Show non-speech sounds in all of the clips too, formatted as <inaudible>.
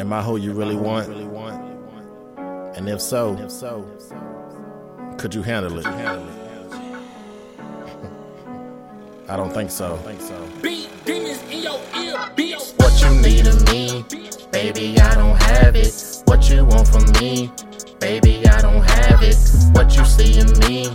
Am I who you really want? And if so, could you handle it? <laughs> I don't think so. Beat demons in your ear. What you need of me, baby, I don't have it. What you want from me, baby, I don't have it. What you see in me,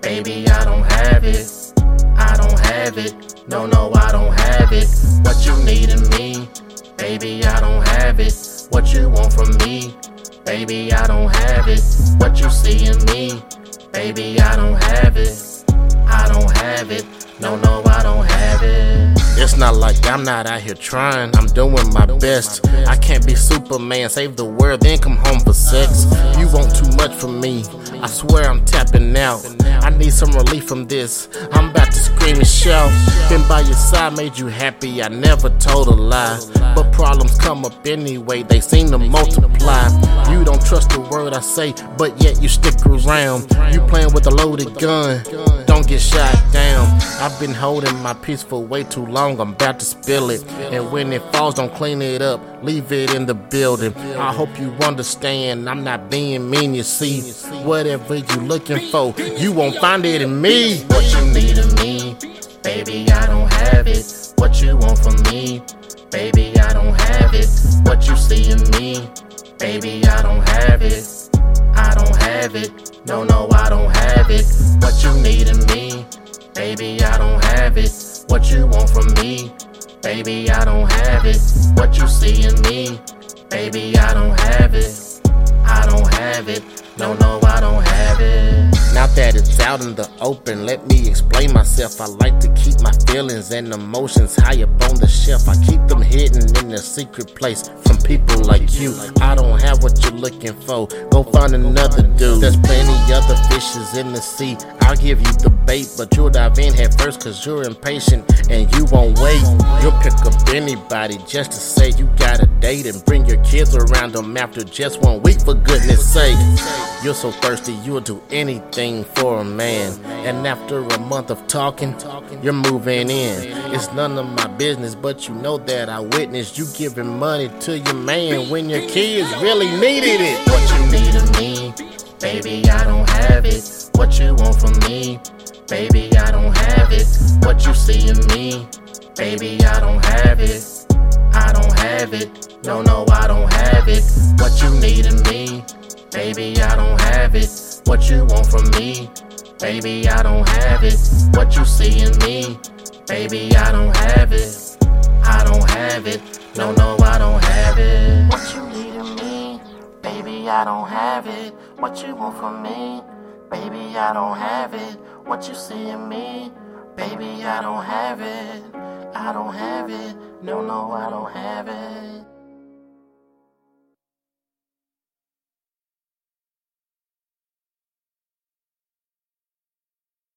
baby, I don't have it. I don't have it. No, no, I don't have it. What you need in me, baby, I don't have it. What you want from me, baby, I don't have it. What you see in me, baby, I don't have it. I don't have it. No, no, It's not like I'm not out here trying, I'm doing my best. I can't be Superman, save the world, then come home for sex. You want too much from me, I swear I'm tapping out. I need some relief from this, I'm about to scream and shout. Been by your side, made you happy, I never told a lie. But problems come up anyway, they seem to multiply. You don't trust the word I say, but yet you stick around. You playing with a loaded gun, get shot down. I've been holding my peace for way too long, I'm about to spill it. And when it falls, don't clean it up, leave it in the building. I hope you understand, I'm not being mean, you see. Whatever you're looking for, you won't find it in me. What you need in me, baby, I don't have it. What you want from me, baby, I don't have it. What you see in me, baby, I don't have it. I don't have it. No, no, I don't have it. What you need in me, baby, I don't have it. What you want from me, baby, I don't have it. What you see in me, baby, I don't have it. I don't have it. No, no, I don't have it. Now that it's out in the open, let me explain myself. I like to keep my feelings and emotions high up on the shelf. I keep them hidden in a secret place from people like you. I don't have what you're looking for. Go find another dude. There's plenty other fishes in the sea. I'll give you the bait, but you'll dive in head first cause you're impatient and you won't wait. You'll pick up anybody just to say you got a date and bring your kids around them after just one week, for goodness sake. You're so thirsty, you'll do anything for a man. And after a month of talking, you're moving in. It's none of my business, but you know that I witnessed you giving money to your man when your kids really needed it. What you need of me, baby, I don't have it. What you want from me, baby, I don't have it. What you see in me, baby, I don't have it. I don't have it. No, no, I don't have it. What you need in me, baby, I don't have it. What you want from me, baby, I don't have it. What you see in me, baby, I don't have it. I don't have it. No, no, I don't have it. What you need in me, baby, I don't have it. What you want from me, baby, I don't have it. What you see in me, baby, I don't have it. I don't have it. No, no, I don't have it.